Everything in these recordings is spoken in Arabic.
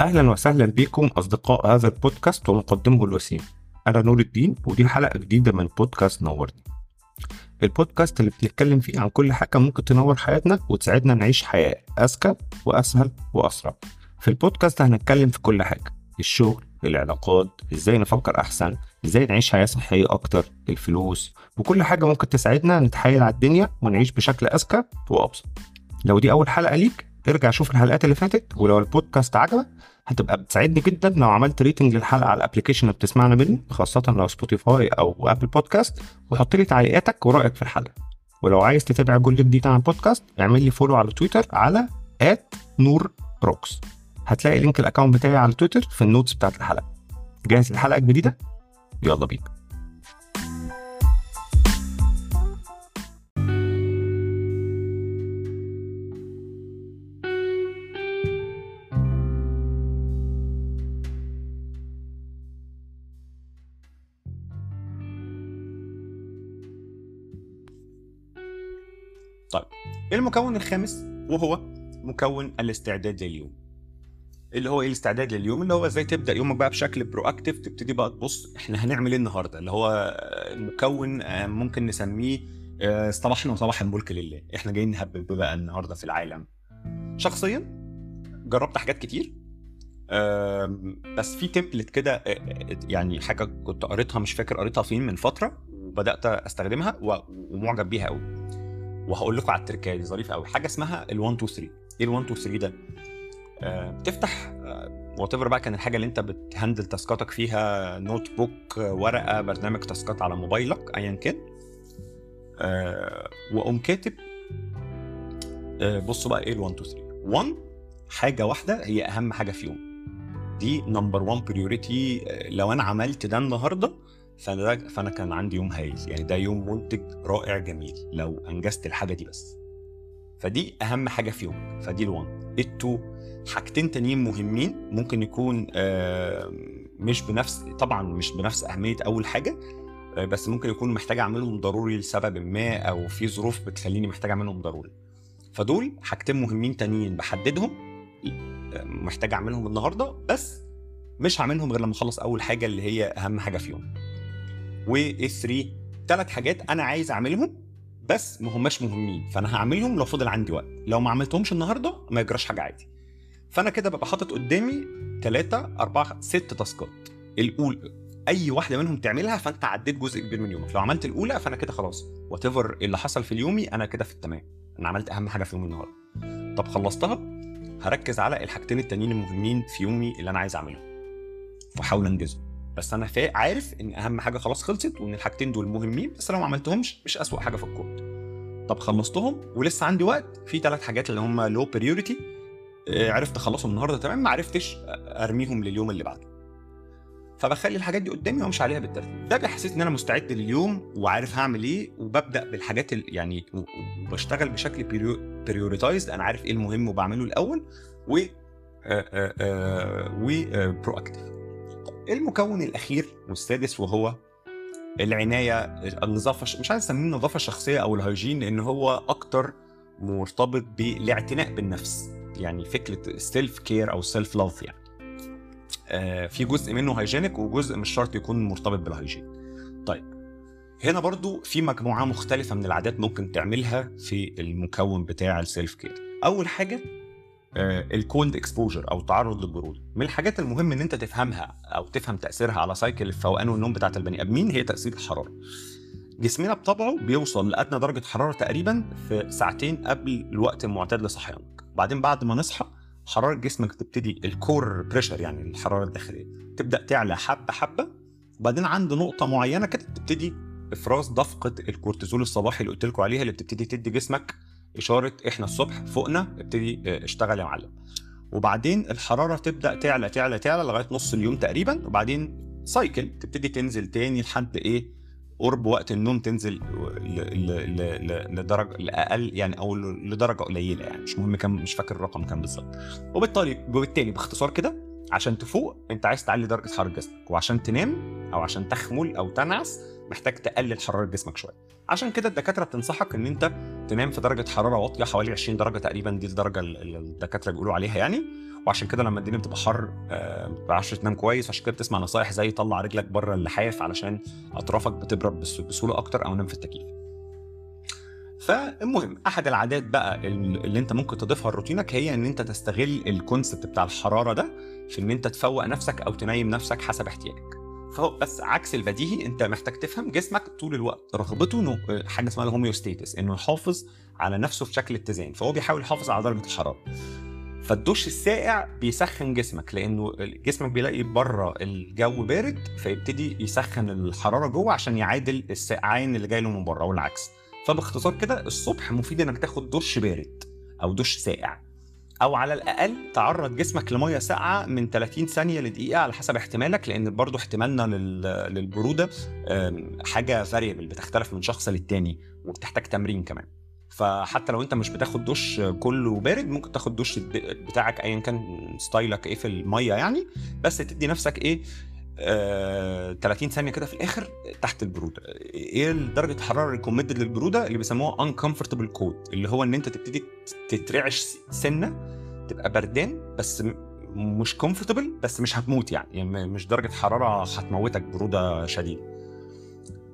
أهلا وسهلا بكم أصدقاء هذا البودكاست ومقدمه الوسيم. أنا نور الدين ودي حلقة جديدة من بودكاست نورني. البودكاست اللي بنتكلم فيه عن كل حاجة ممكن تنور حياتنا وتساعدنا نعيش حياة أذكى وأسهل وأسرع. في البودكاست هنتكلم في كل حاجة الشغل العلاقات إزاي نفكر أحسن إزاي نعيش حياة صحية أكتر الفلوس وكل حاجة ممكن تساعدنا نتحايل على الدنيا ونعيش بشكل أذكى وأبسط. لو دي أول حلقة ليك ارجع شوف الحلقات اللي فاتت ولو البودكاست عجبك هتبقى بتساعدني جدا لو عملت rating للحلقة على ال application اللي بتسمعنا منه خاصة لو Spotify أو Apple Podcast وحط لي تعليقاتك ورأيك في الحلقة. ولو عايز تتابع كل جديد عن البودكاست اعمل لي follow على تويتر على نور روكس هتلاقي link ال account بتاعي على تويتر في ال notes بتاعت الحلقة. جاهز للحلقه الجديده يلا بينا. المكون الخامس وهو مكون الاستعداد لليوم. اللي هو إيه الاستعداد لليوم؟ اللي هو إزاي تبدأ يومك بقى بشكل proactive تبتدي بقى تبص إحنا هنعمل إيه النهارده؟ اللي هو مكون آه، ممكن نسميه آه، صباحنا وصباح الملك لله. إحنا جايين نهبب بقى النهارده في العالم. شخصيا جربت حاجات كتير بس في template كده آه، يعني حاجة كنت قريتها مش فاكر قريتها فين من فترة وبدأت أستخدمها ومعجب بيها قوي وهقول لكم على التركه دي ظريفه قوي. حاجة اسمها ال1 2 3 إيه ال1 2 3 ده؟ بتفتح whatever بقى كان الحاجة اللي انت بت handle تاسكاتك فيها notebook ورقة برنامج تاسكات على موبايلك ايا كان. آه، واقوم كاتب آه، بصوا بقى إيه ال 1 2 3 1 حاجة واحدة هي أهم حاجة في يوم. دي number 1 priority لو أنا عملت ده النهارده فأنا فأنا كان عندي يوم هايل يعني ده يوم منتج رائع جميل لو أنجزت الحاجة دي بس. فدي أهم حاجة في يوم فدي ال1 ال2 حاجتين تانيين مهمين ممكن يكون مش بنفس طبعا مش بنفس أهمية أول حاجة آه، بس ممكن يكون محتاج أعملهم ضروري لسبب ما أو في ظروف بتخليني محتاج أعملهم ضروري. فدول حاجتين مهمين تانيين بحددهم آه، محتاج أعملهم النهارده بس مش هعملهم غير لما أخلص أول حاجة اللي هي أهم حاجة فيهم و 3 ثلاث حاجات أنا عايز أعملهم بس ما هماش مهمين. فأنا هعملهم لو فضل عندي وقت. لو ما عملتهمش النهارده ما يجراش حاجة عادي. فأنا كده ببقى حاطط قدامي ثلاثة أربعة ست تاسكات. الأولى أي واحدة منهم تعملها فأنت عديت جزء كبير من يومك. لو عملت الأولى فأنا كده خلاص. وات اللي حصل في يومي أنا كده في التمام. أنا عملت أهم حاجة في يومي النهاردة. طب خلصتها؟ هركز على الحاجتين التانيين المهمين في يومي اللي أنا عايز أعملهم. وأحاول أنجزهم. بس أنا عارف إن أهم حاجة خلاص خلصت وإن الحاجتين دول مهمين بس لو ما عملتهمش مش أسوأ حاجة في الكون طب خلصتهم ولسه عندي وقت في ثلاث حاجات اللي هم low priority آه، عرفت أخلصهم النهارده تمام ما عرفتش أرميهم لليوم اللي بعده. فبخلي الحاجات دي قدامي وأمشي عليها بالترتيب. ده بيحسسني إن أنا مستعد لليوم وعارف هعمل إيه وببدأ بالحاجات يعني وبشتغل بشكل prioritized أنا عارف إيه المهم وبعمله الأول و و proactive المكون الأخير والسادس وهو العناية النظافة مش عايز أسميه النظافه الشخصيه أو ال hygiene لأن هو أكتر مرتبط بالاعتناء بالنفس يعني فكرة self care أو self love يعني. آه في جزء منه hygienic وجزء مش شرط يكون مرتبط بال hygiene طيب هنا برضو في مجموعة مختلفة من العادات ممكن تعملها في المكون بتاع ال self care أول حاجة ال cold exposure أو التعرض للبرود. من الحاجات المهم إن أنت تفهمها أو تفهم تأثيرها على cycle الفوقان والنوم بتاعت البني آدمين هي تأثير الحرارة. جسمنا بطبعه بيوصل لأدنى درجة حرارة تقريبا في ساعتين قبل الوقت المعتاد لصحيانك. بعدين بعد ما نصحى حرارة جسمك تبتدي ال core temperature يعني الحرارة الداخلية تبدأ تعلى حبة حبة. وبعدين عند نقطة معينة كده تبتدي إفراز دفقة الكورتيزول الصباحي اللي قلت لكم عليها اللي بتبتدي تدي جسمك إشارة إحنا الصبح فوقنا ابتدي آه، اشتغل يا معلم. وبعدين الحرارة تبدا تعلى تعلى تعلى لغاية نص اليوم تقريبا. وبعدين cycle تبتدي تنزل تاني لحد إيه؟ قرب وقت النوم تنزل لدرجة لأقل يعني أو لدرجة قليلة يعني. مش مهم كم مش فاكر الرقم كام بالظبط. وبالتالي وبالتالي باختصار كده عشان تفوق أنت عايز تعلي درجة حرارة جسمك. وعشان تنام أو عشان تخمل أو تنعس محتاج تقلل حراره جسمك شوية. عشان كده الدكاترة بتنصحك إن أنت تنام في درجة حرارة واطية حوالي 20 درجة تقريبا دي الدرجة اللي الدكاترة بيقولوا عليها يعني. وعشان كده لما الدنيا بتبقى حر آه، ما تنام كويس عشان كده بتسمع نصايح زي طلع رجلك بره اللحاف علشان أطرافك بتبرد بسهولة أكتر أو نام في التكييف. فالمهم أحد العادات بقى اللي أنت ممكن تضيفها لروتينك هي إن أنت تستغل ال concept بتاع الحرارة ده في إن أنت تفوق نفسك أو تنيم نفسك حسب احتياجك. بس عكس البديهي انت محتاج تفهم جسمك طول الوقت. رغبته إنه حاجة اسمها ال homeostasis إنه يحافظ على نفسه في شكل اتزان. فهو بيحاول يحافظ على درجة الحرارة. فالدش الساقع بيسخن جسمك لأنه جسمك بيلاقي برة الجو بارد فيبتدي يسخن الحرارة جوه عشان يعادل السقعان اللي جاي له من بره والعكس. فباختصار كده الصبح مفيد إنك تاخد دش بارد أو دش ساقع. أو على الأقل تعرض جسمك لمية ساقعة من 30 ثانية لدقيقة على حسب احتمالك لأن برضو احتمالنا للبرودة حاجة variable بتختلف من شخص للتاني وبتحتاج تمرين كمان. فحتى لو أنت مش بتاخد دش كله بارد ممكن تاخد دش بتاعك ايا كان style ك إيه في المية يعني بس تدي نفسك إيه آه 30 ثانية كده في الآخر تحت البرودة. إيه درجة الحراره ال recommended للبرودة؟ اللي بيسموها uncomfortable cold اللي هو إن أنت تبتدي تترعش سنة تبقى بردان بس مش comfortable بس مش هتموت يعني, يعني مش درجة حرارة هتموتك برودة شديدة.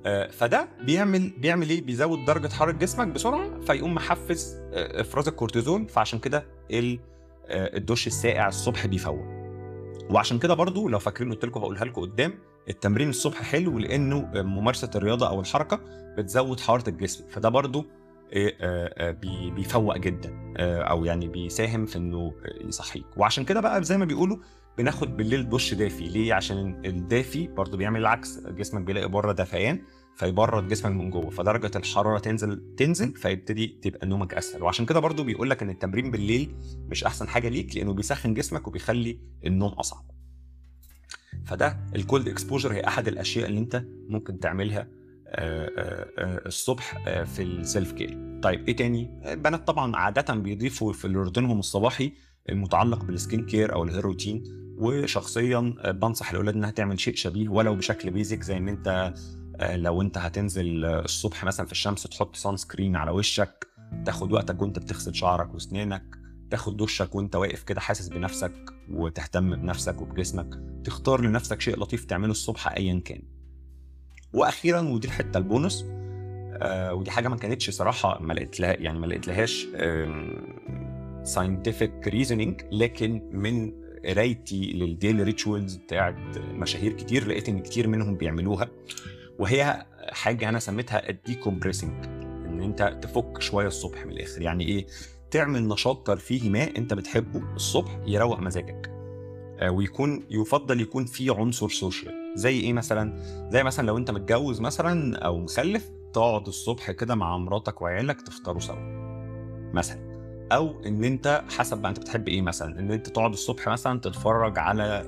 آه فده بيعمل بيعمل إيه؟ بيزود درجة حرارة جسمك بسرعة فيقوم محفز آه إفراز الكورتيزون فعشان كده آه الدش الساقع الصبح بيفوق. وعشان كده برضو لو فاكرين قلت لكم هقولها لكم قدام التمرين الصبح حلو لأنه ممارسة الرياضة أو الحركة بتزود حرارة الجسم فده برضو آه، آه، آه، بيفوق جدا أو يعني بيساهم في إنه يصحيك. وعشان كده بقى زي ما بيقولوا بناخد بالليل دش دافي ليه؟ عشان الدافي برضو بيعمل العكس جسمك بيلاقي بره دفيان فيبرد جسمك من جوه فدرجة الحرارة تنزل تنزل فيبتدي تبقى نومك أسهل. وعشان كده برضو بيقول لك إن التمرين بالليل مش أحسن حاجة ليك لأنه بيسخن جسمك وبيخلي النوم أصعب. فده ال cold exposure هي أحد الأشياء اللي أنت ممكن تعملها آه، آه، آه، الصبح في ال self care طيب إيه تاني؟ البنات طبعا عادة بيضيفوا في روتينهم الصباحي المتعلق بال skin care أو ال hair routine وشخصيا بنصح الأولاد إنها تعمل شيء شبيه ولو بشكل basic زي إن أنت لو انت هتنزل الصبح مثلا في الشمس تحط sunscreen على وشك تاخد وقتك وانت بتغسل شعرك واسنانك تاخد دشك وانت واقف كده حاسس بنفسك وتهتم بنفسك وبجسمك تختار لنفسك شيء لطيف تعمله الصبح ايا كان. وأخيرا ودي الحتة البونص آه ودي حاجة ما كانتش صراحة ما لقيت لها يعني ما لقيت لهاش scientific reasoning لكن من قرايتي لل daily rituals بتاعت مشاهير كتير لقيت إن كتير منهم بيعملوها. وهي حاجة أنا سميتها ال decompressing إن أنت تفك شوية الصبح من الآخر. يعني إيه؟ تعمل نشاط ترفيهي ما أنت بتحبه الصبح يروق مزاجك. آه، ويكون يفضل يكون فيه عنصر social. زي إيه مثلا؟ زي مثلا لو أنت متجوز مثلا أو مخلف تقعد الصبح كده مع مراتك وعيالك تفطروا سوا مثلا. أو إن أنت حسب بقى أنت بتحب إيه مثلا؟ إن أنت تقعد الصبح مثلا تتفرج على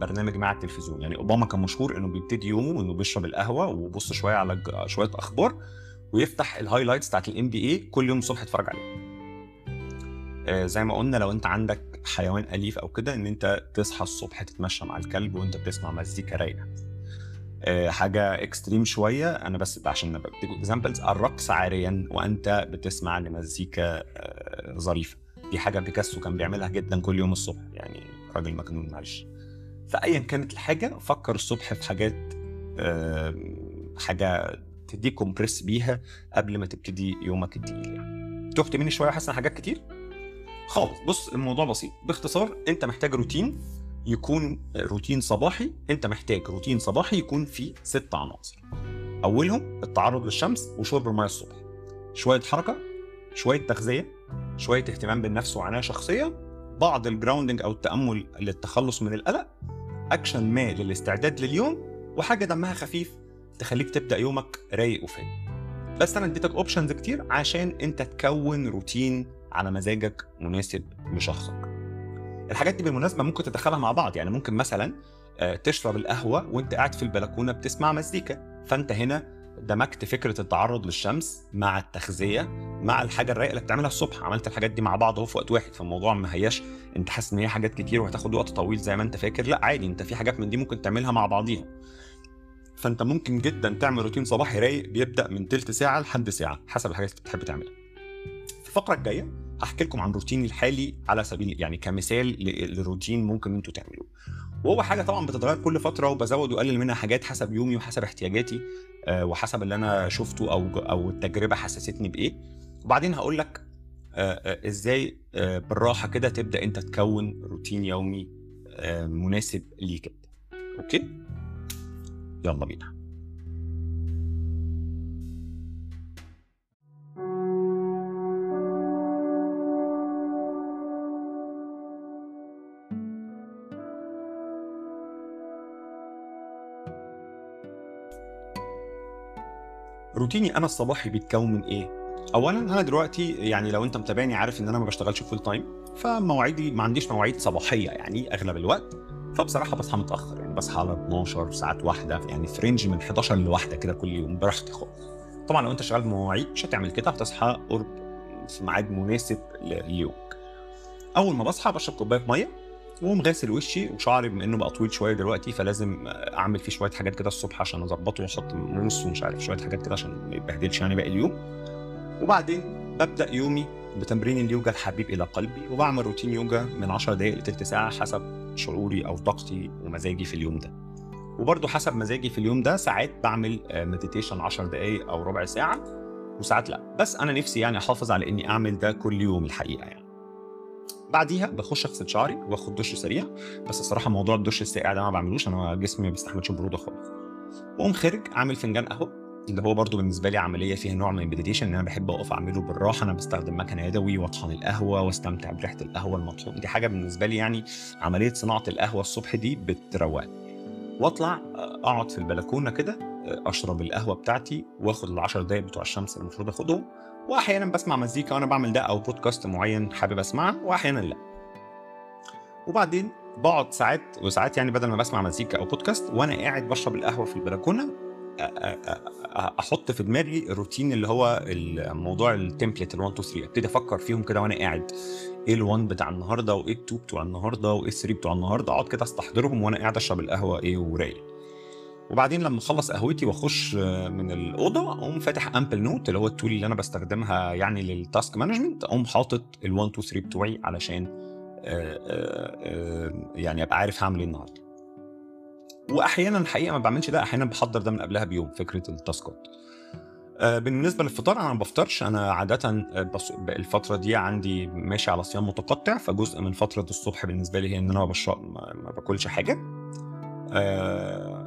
برنامج مع التلفزيون. يعني أوباما كان مشهور إنه بيبتدي يومه إنه بيشرب القهوة ويبص شوية على شوية أخبار ويفتح ال highlights بتاعت ال NBA كل يوم الصبح يتفرج عليه آه، زي ما قلنا لو أنت عندك حيوان أليف أو كده إن أنت تصحى الصبح تتمشى مع الكلب وأنت بتسمع مزيكا رايقة. آه، حاجة extreme شوية أنا بس عشان بديك examples الرقص عاريا وأنت بتسمع لمزيكا آه، ظريفة. دي حاجة بيكاسو كان بيعملها جدا كل يوم الصبح يعني راجل مجنون معلش. فايا كانت الحاجة فكر الصبح في حاجات حاجة ت decompress بيها قبل ما تبتدي يومك التقيل يعني. تهت مني شوية حاسس حاجات كتير؟ خالص. بص الموضوع بسيط. باختصار أنت محتاج روتين يكون روتين صباحي أنت محتاج روتين صباحي يكون فيه ست عناصر. أولهم التعرض للشمس وشرب الميه الصبح. شوية حركة شوية تغذية شوية اهتمام بالنفس وعناية شخصية بعض ال grounding أو التأمل للتخلص من القلق اكشن ما للاستعداد لليوم وحاجة دمها خفيف تخليك تبدأ يومك رايق وفايق. بس أنا اديتك options كتير عشان أنت تكون روتين على مزاجك مناسب لشخصك. الحاجات دي بالمناسبة ممكن تدخلها مع بعض يعني ممكن مثلا آه، تشرب القهوة وأنت قاعد في البلكونة بتسمع مزيكا فأنت هنا دمجت فكرة التعرض للشمس مع التغذية مع الحاجة الرايقة اللي بتعملها الصبح. عملت الحاجات دي مع بعض في وقت واحد فالموضوع ما هياش انت حاسس إن هي حاجات كتير وهتاخد وقت طويل زي ما انت فاكر. لا عادي انت في حاجات من دي ممكن تعملها مع بعضيها. فانت ممكن جدا تعمل روتين صباحي رايق بيبدأ من تلت ساعة لحد ساعة حسب الحاجات اللي بتحب تعملها. في الفقرة الجاية هحكي لكم عن روتيني الحالي على سبيل يعني كمثال ل- لروتين ممكن أنتوا تعملوه. وهو حاجة طبعا بتتغير كل فترة وبزود واقلل منها حاجات حسب يومي وحسب احتياجاتي آه، وحسب اللي أنا شفته أو أو التجربة حسستني بإيه. وبعدين هقول لك آه، آه، إزاي بالراحة كده تبدأ أنت تكون روتين يومي مناسب ليك أوكي؟ يلا بينا. روتيني أنا الصباحي بيتكون من إيه؟ اولا أنا دلوقتي يعني لو أنت متابعني عارف إن أنا ما بشتغلش full time فمواعيدي ما عنديش مواعيد صباحية يعني أغلب الوقت فبصراحة بصحى متأخر يعني بصحى على 12 ساعات واحدة يعني في range من 11 لواحدة كده كل يوم براحتي خالص. طبعا لو أنت شغال بمواعيد مش هتعمل كده هتصحى قرب في ميعاد مناسب ليومك. أول ما بصحى بشرب كوباية مية واقوم غاسل وشي وشعري بما إنه بقى طويل شوية دلوقتي فلازم أعمل فيه شوية حاجات كده الصبح عشان أظبطه وأحط موس ومش عارف شوية حاجات كده عشان ما يتبهدلش يعني باقي اليوم. وبعدين ببدأ يومي بتمرين اليوجا الحبيب إلى قلبي وبعمل روتين يوجا من 10 دقائق لتلت ساعة حسب شعوري أو طاقتي ومزاجي في اليوم ده. وبرضه حسب مزاجي في اليوم ده ساعات بعمل مديتيشن 10 دقائق أو ربع ساعة وساعات لأ. بس أنا نفسي يعني أحافظ على إني أعمل ده كل يوم الحقيقة يعني. بعديها؟ بخش اغسل شعري واخد دش سريع بس الصراحة موضوع الدش الساقع ده ما بعملوش أنا جسمي ما بيستحملش البرودة خالص. واقوم خارج اعمل فنجان قهوة اللي هو برضو بالنسبة لي عملية فيها نوع من المديتيشن إن أنا بحب أقف أعمله بالراحة أنا بستخدم مكنة يدوي وأطحن القهوة وأستمتع بريحة القهوة المطحون دي حاجة بالنسبة لي يعني عملية صناعة القهوة الصبح دي بتروقني. وأطلع أقعد في البلكونة كده أشرب القهوة بتاعتي وآخد العشر دقايق بتوع الشمس اللي المفروض آخدهم واحيانا بسمع مزيكا وأنا بعمل ده أو بودكاست معين حابب أسمعه واحيانا لأ. وبعدين بقعد ساعات وساعات يعني بدل ما بسمع مزيكا أو بودكاست وأنا قاعد بشرب القهوة في البلكونة أحط في دماغي الروتين اللي هو الموضوع ال template ال1 2 3 أبتدي أفكر فيهم كده وأنا قاعد. إيه ال1 بتاع النهارده وإيه ال2 بتوع النهارده وإيه ال3 بتوع النهارده؟ أقعد كده أستحضرهم وأنا قاعد أشرب القهوة إيه ورايق. وبعدين لما أخلص قهوتي وأخش من الأوضة أقوم فاتح Amplenote اللي هو ال tool اللي أنا بستخدمها يعني لل task management أقوم حاطط ال1 2 3 بتوعي علشان آآ آآ يعني أبقى عارف هعمل إيه النهارده. واحيانا الحقيقة ما بعملش ده أحيانا بحضر ده من قبلها بيوم فكرة التاسكات. بالنسبة للفطار أنا ما بفطرش أنا عادة الفترة دي عندي ماشي على صيام متقطع فجزء من فترة الصبح بالنسبة لي هي إن أنا ما باكلش حاجة.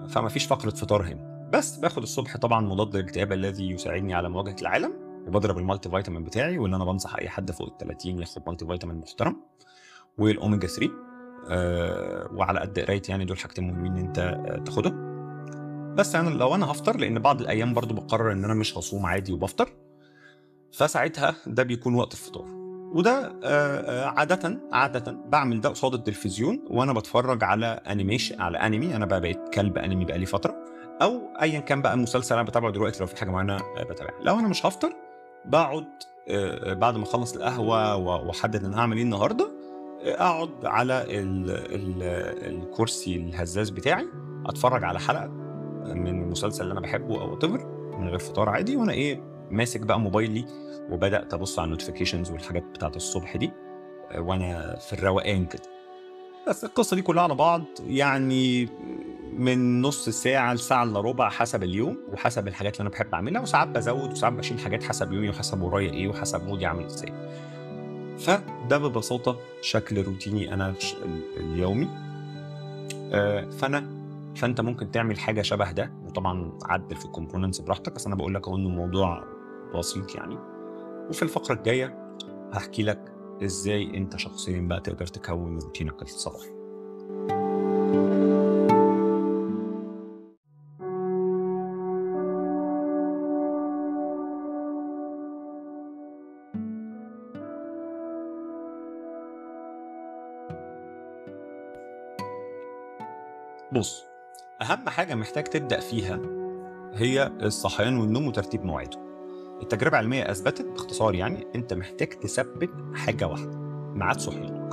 فما فيش فقرة فطار هنا. بس باخد الصبح طبعا مضاد للاكتئاب الذي يساعدني على مواجهة العالم وبضرب ال multivitamin بتاعي واللي أنا بنصح أي حد فوق ال 30 ياخد multivitamin محترم والأوميجا 3 أه وعلى قد قرايتي يعني دول حاجتين مهمين إن أنت تاخدهم. بس أنا لو أنا هفطر لأن بعض الأيام برضو بقرر إن أنا مش هصوم عادي وبفطر فساعتها ده بيكون وقت الفطار. وده أه عادة عادة بعمل ده قصاد التلفزيون وأنا بتفرج على animation على انمي أنا بقى بقيت كلب انمي بقالي فترة. أو ايا كان بقى المسلسل أنا بتابعه دلوقتي لو في حاجة معينة بتابعها. لو أنا مش هفطر بقعد بعد ما أخلص القهوة وأحدد أنا هعمل إيه النهارده أقعد على ال ال الكرسي الهزاز بتاعي أتفرج على حلقة من المسلسل اللي أنا بحبه أو تفر من غير فطار عادي وأنا إيه ماسك بقى موبايلي وبدأت أبص على ال notifications والحاجات بتاعت الصبح دي وأنا في الروقان كده بس القصة دي كلها على بعض يعني من نص ساعة لساعة إلا ربع حسب اليوم وحسب الحاجات اللي أنا بحب أعملها وساعات بزود وساعات بشيل حاجات حسب يومي وحسب ورايا إيه وحسب مودي عامل إزاي. فده ببساطة شكل روتيني أنا اليومي فأنا فأنت ممكن تعمل حاجة شبه ده وطبعا عدل في ال components براحتك بس أنا بقول لك إنه الموضوع بسيط يعني. وفي الفقرة الجاية هحكي لك إزاي أنت شخصيا بقى تقدر تكون روتينك الصباحي. بص أهم حاجة محتاج تبدأ فيها هي الصحيان والنوم وترتيب مواعيده. التجربة العلمية أثبتت باختصار يعني أنت محتاج تثبت حاجة واحدة ميعاد صحيانك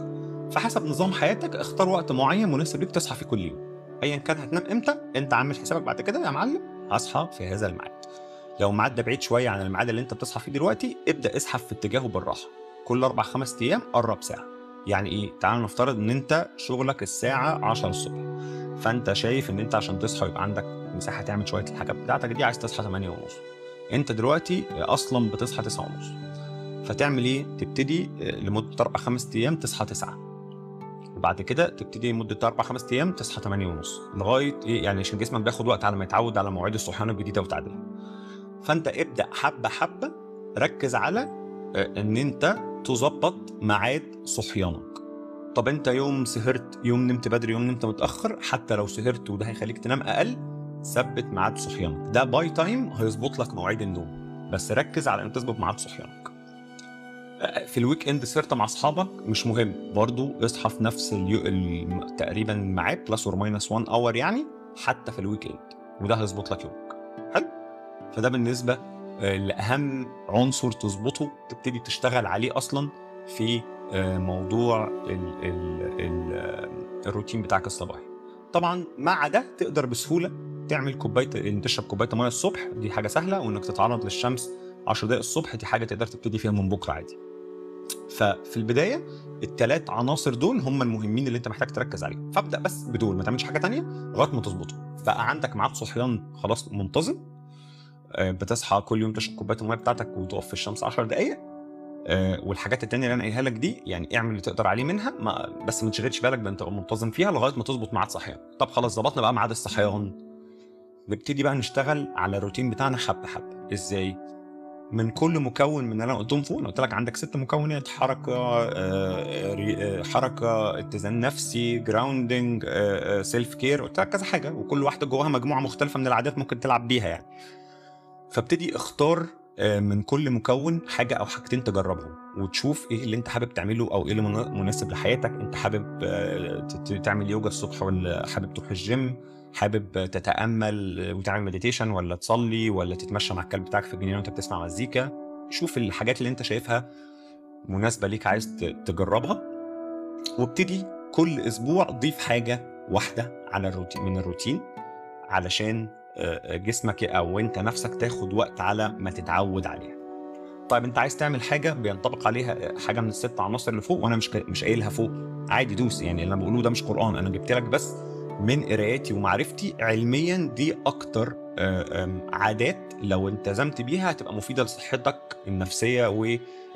فحسب نظام حياتك اختار وقت معين مناسب ليك تصحى فيه كل يوم. ايا كان هتنام إمتى أنت عامل حسابك بعد كده يا معلم هصحى في هذا الميعاد. لو الميعاد ده بعيد شوية عن الميعاد اللي أنت بتصحى فيه دلوقتي ابدأ اسحب في اتجاهه بالراحة. كل أربع خمس أيام قرب ساعة. يعني إيه؟ تعال نفترض إن أنت شغلك الساعة 10 الصبح. فأنت شايف إن أنت عشان تصحى ويبقى عندك مساحة تعمل شوية الحاجات بتاعتك دي عايز تصحى 8 ونص. انت دلوقتي أصلا بتصحى 9 ونص. فتعمل إيه؟ تبتدي لمدة أربع خمس أيام تصحى 9 وبعد كده تبتدي لمدة أربع خمس أيام تصحى 8 ونص. لغاية إيه؟ يعني عشان جسمك بياخد وقت على ما يتعود على مواعيد الصحيان الجديدة وتعديلها فانت ابدأ حبة حبة ركز على ان انت تظبط ميعاد صحيانك. طب انت يوم سهرت يوم نمت بدري يوم نمت متأخر حتى لو سهرت وده هيخليك تنام أقل ثبت ميعاد صحيانك. ده by time هيظبط لك مواعيد النوم. بس ركز على إن تظبط ميعاد صحيانك. في ال weekend سهرت مع أصحابك مش مهم. برضو اصحى في نفس. تقريبا الميعاد plus or minus 1 hour يعني حتى في ال weekend. وده هيظبط لك يومك. حلو؟ فده بالنسبة لأهم عنصر تظبطه تبتدي تشتغل عليه أصلا في موضوع ال ال ال الروتين بتاعك الصباحي. طبعا مع ده تقدر بسهولة تعمل كوباية ان تشرب كوباية مية الصبح دي حاجة سهلة وإنك تتعرض للشمس 10 دقائق الصبح دي حاجة تقدر تبتدي فيها من بكرة عادي. ففي البداية الثلاث عناصر دول هم المهمين اللي أنت محتاج تركز عليهم. فابدأ بس بدول ما تعملش حاجة تانية لغاية ما تظبطهم بقى عندك ميعاد صحيان خلاص منتظم بتصحى كل يوم تشرب كوباية المية بتاعتك وتقف في الشمس 10 دقائق والحاجات التانية اللي أنا قايلها لك دي يعني اعمل اللي تقدر عليه منها ما بس ما تشغلش بالك بان تبقى منتظم فيها لغاية ما تظبط ميعاد صحيان. طب خلاص ظبطنا بقى ميعاد الصحيان. نبتدي بقى نشتغل على الروتين بتاعنا حبة حبة. إزاي؟ من كل مكون من اللي أنا قلتهم فوق أنا قلت لك عندك ست مكونات حركة حركة اتزان نفسي grounding self care قلت لك كذا حاجة وكل واحدة جواها مجموعة مختلفة من العادات ممكن تلعب بيها يعني. فابتدي اختار من كل مكون حاجة أو حاجتين تجربهم وتشوف إيه اللي أنت حابب تعمله أو إيه اللي مناسب لحياتك. أنت حابب تعمل يوجا الصبح ولا حابب تروح الجيم حابب تتأمل وتعمل meditation ولا تصلي ولا تتمشى مع الكلب بتاعك في الجنينة وأنت بتسمع مزيكا؟ شوف الحاجات اللي أنت شايفها مناسبة ليك عايز تجربها. وابتدي كل أسبوع ضيف حاجة واحدة على الروتين من الروتين علشان جسمك أو أنت نفسك تاخد وقت على ما تتعود عليها. طيب أنت عايز تعمل حاجة بينطبق عليها حاجة من الست عناصر اللي فوق وأنا مش مش قايلها فوق. عادي دوس يعني اللي أنا بقوله ده مش قرآن أنا جبت لك بس من قراياتي ومعرفتي علميا دي أكتر عادات لو التزمت بيها هتبقى مفيدة لصحتك النفسية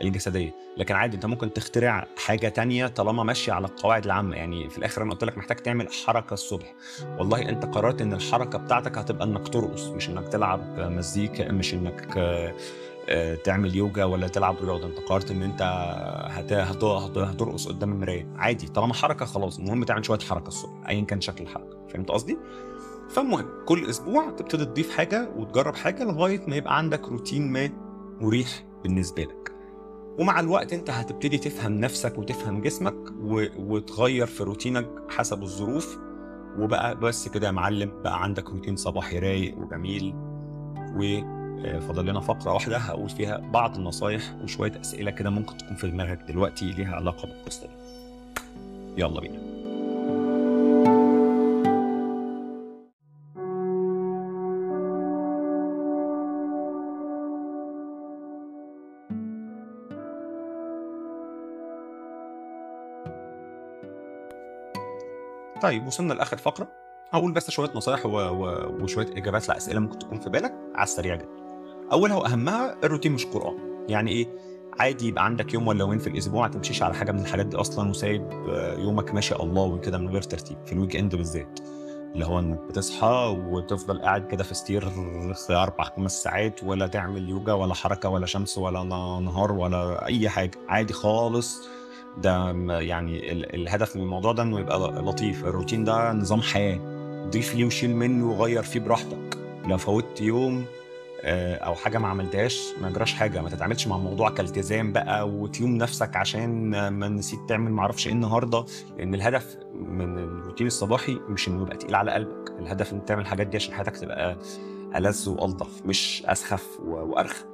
والجسدية. لكن عادي أنت ممكن تخترع حاجة تانية طالما ماشيه على القواعد العامة. يعني في الآخر أنا قلت لك محتاج تعمل حركة الصبح. والله أنت قررت إن الحركة بتاعتك هتبقى إنك ترقص مش إنك تلعب مزيكا مش إنك تعمل يوجا ولا تلعب رياضة. انت قررت إن انت هت... هت... هترقص قدام المراية. عادي طالما حركة خلاص. المهم تعمل شوية حركة الصبح ايا كان شكل الحركة. فهمت قصدي؟ فالمهم كل أسبوع تبتدي تضيف حاجة وتجرب حاجة لغاية ما يبقى عندك روتين ما مريح بالنسبة لك. ومع الوقت انت هتبتدي تفهم نفسك وتفهم جسمك و... وتغير في روتينك حسب الظروف. وبقى بس كده يا معلم بقى عندك روتين صباحي رايق وجميل و فاضل لنا فقرة واحدة هقول فيها بعض النصايح وشوية أسئلة كده ممكن تكون في دماغك دلوقتي ليها علاقة بالقصة دي. يلا بينا. طيب وصلنا لآخر فقرة هقول بس شوية نصايح. وشوية إجابات لأسئلة ممكن تكون في بالك على السريع جدا أولها وأهمها الروتين مش قرآن. يعني إيه؟ عادي يبقى عندك يوم ولا يومين في الأسبوع ما تمشيش على حاجة من الحاجات دي أصلا وسايب يومك ماشي الله وكده من غير ترتيب. في ال weekend بالذات. اللي هو إنك بتصحى وتفضل قاعد كده في ستير أربع خمس ساعات ولا تعمل يوجا ولا حركة ولا شمس ولا نهار ولا أي حاجة. عادي خالص. ده يعني الهدف من الموضوع ده إنه يبقى لطيف. الروتين ده نظام حياة. ضيف ليه وشيل منه وغير فيه براحتك. لو فوتت يوم أو حاجة ما عملتهاش ما يجراش حاجة ما تتعاملش مع الموضوع كالتزام بقى وتلوم نفسك عشان ما نسيت تعمل ما أعرفش إيه النهارده لأن الهدف من الروتين الصباحي مش إنه يبقى تقيل على قلبك. الهدف انك تعمل الحاجات دي عشان حياتك تبقى ألذ وألطف مش أسخف وارخى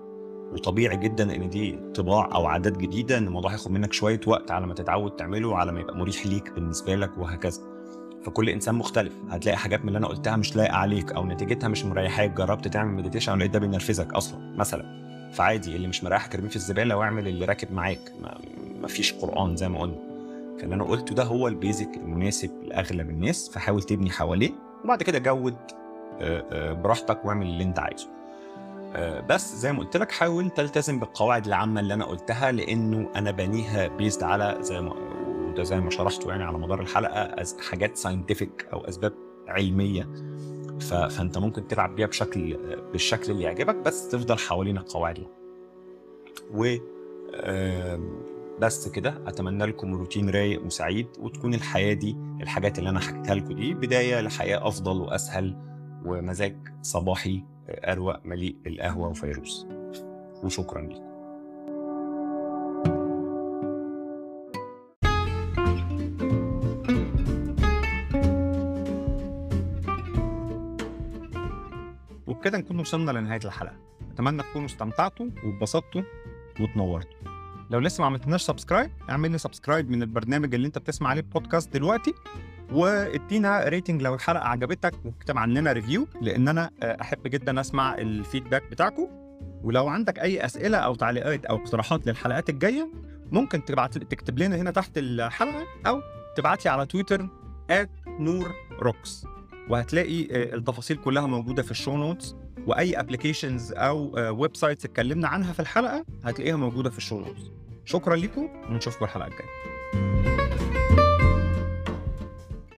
وطبيعي جدا إن دي طباع أو عادات جديدة إن الموضوع هياخد منك شوية وقت على ما تتعود تعمله وعلى ما يبقى مريح ليك بالنسبة لك وهكذا. فكل إنسان مختلف. هتلاقي حاجات من اللي أنا قلتها مش لايقة عليك أو نتيجتها مش مريحاك. جربت تعمل meditation ولقيت ده بينرفزك أصلا مثلا. فعادي اللي مش مريحك ارميه في الزبالة واعمل اللي راكب معاك. ما مفيش قرآن زي ما قلنا. فاللي أنا قلته ده هو ال basic المناسب لأغلب الناس. فحاول تبني حواليه. وبعد كده جود آه، آه، براحتك واعمل اللي أنت عايزه. آه، بس زي ما قلت لك حاول تلتزم بالقواعد العامة اللي أنا قلتها لأنه أنا بنيها based على زي ما وده زي ما شرحته يعني على مدار الحلقة حاجات scientific أو أسباب علمية. فأنت ممكن تلعب بيها بشكل بالشكل اللي يعجبك بس تفضل حوالين القواعد دي. و بس كده أتمنى لكم روتين رايق وسعيد وتكون الحياة دي الحاجات اللي أنا حكيتها لكم دي بداية لحياة أفضل وأسهل ومزاج صباحي أروق مليء بالقهوة وفيروز وشكرا لكم وبكده نكون وصلنا لنهاية الحلقة. أتمنى تكونوا استمتعتوا واتبسطتوا وتنورتوا. لو لسه ما عملتناش subscribe اعمل لي subscribe من البرنامج اللي انت بتسمع عليه بودكاست دلوقتي وادينا rating لو الحلقة عجبتك واكتب عننا review لأن أنا آه، أحب جدا أسمع ال feedback بتاعكم ولو عندك أي أسئلة أو تعليقات أو اقتراحات للحلقات الجاية ممكن تبعت تكتب لنا هنا تحت الحلقة أو تبعت لي على تويتر نور روكس وهتلاقي آه، التفاصيل كلها موجودة في ال show notes وأي applications أو websites اتكلمنا عنها في الحلقة هتلاقيها موجودة في ال show notes شكرا لكم ونشوفكم الحلقة الجاية.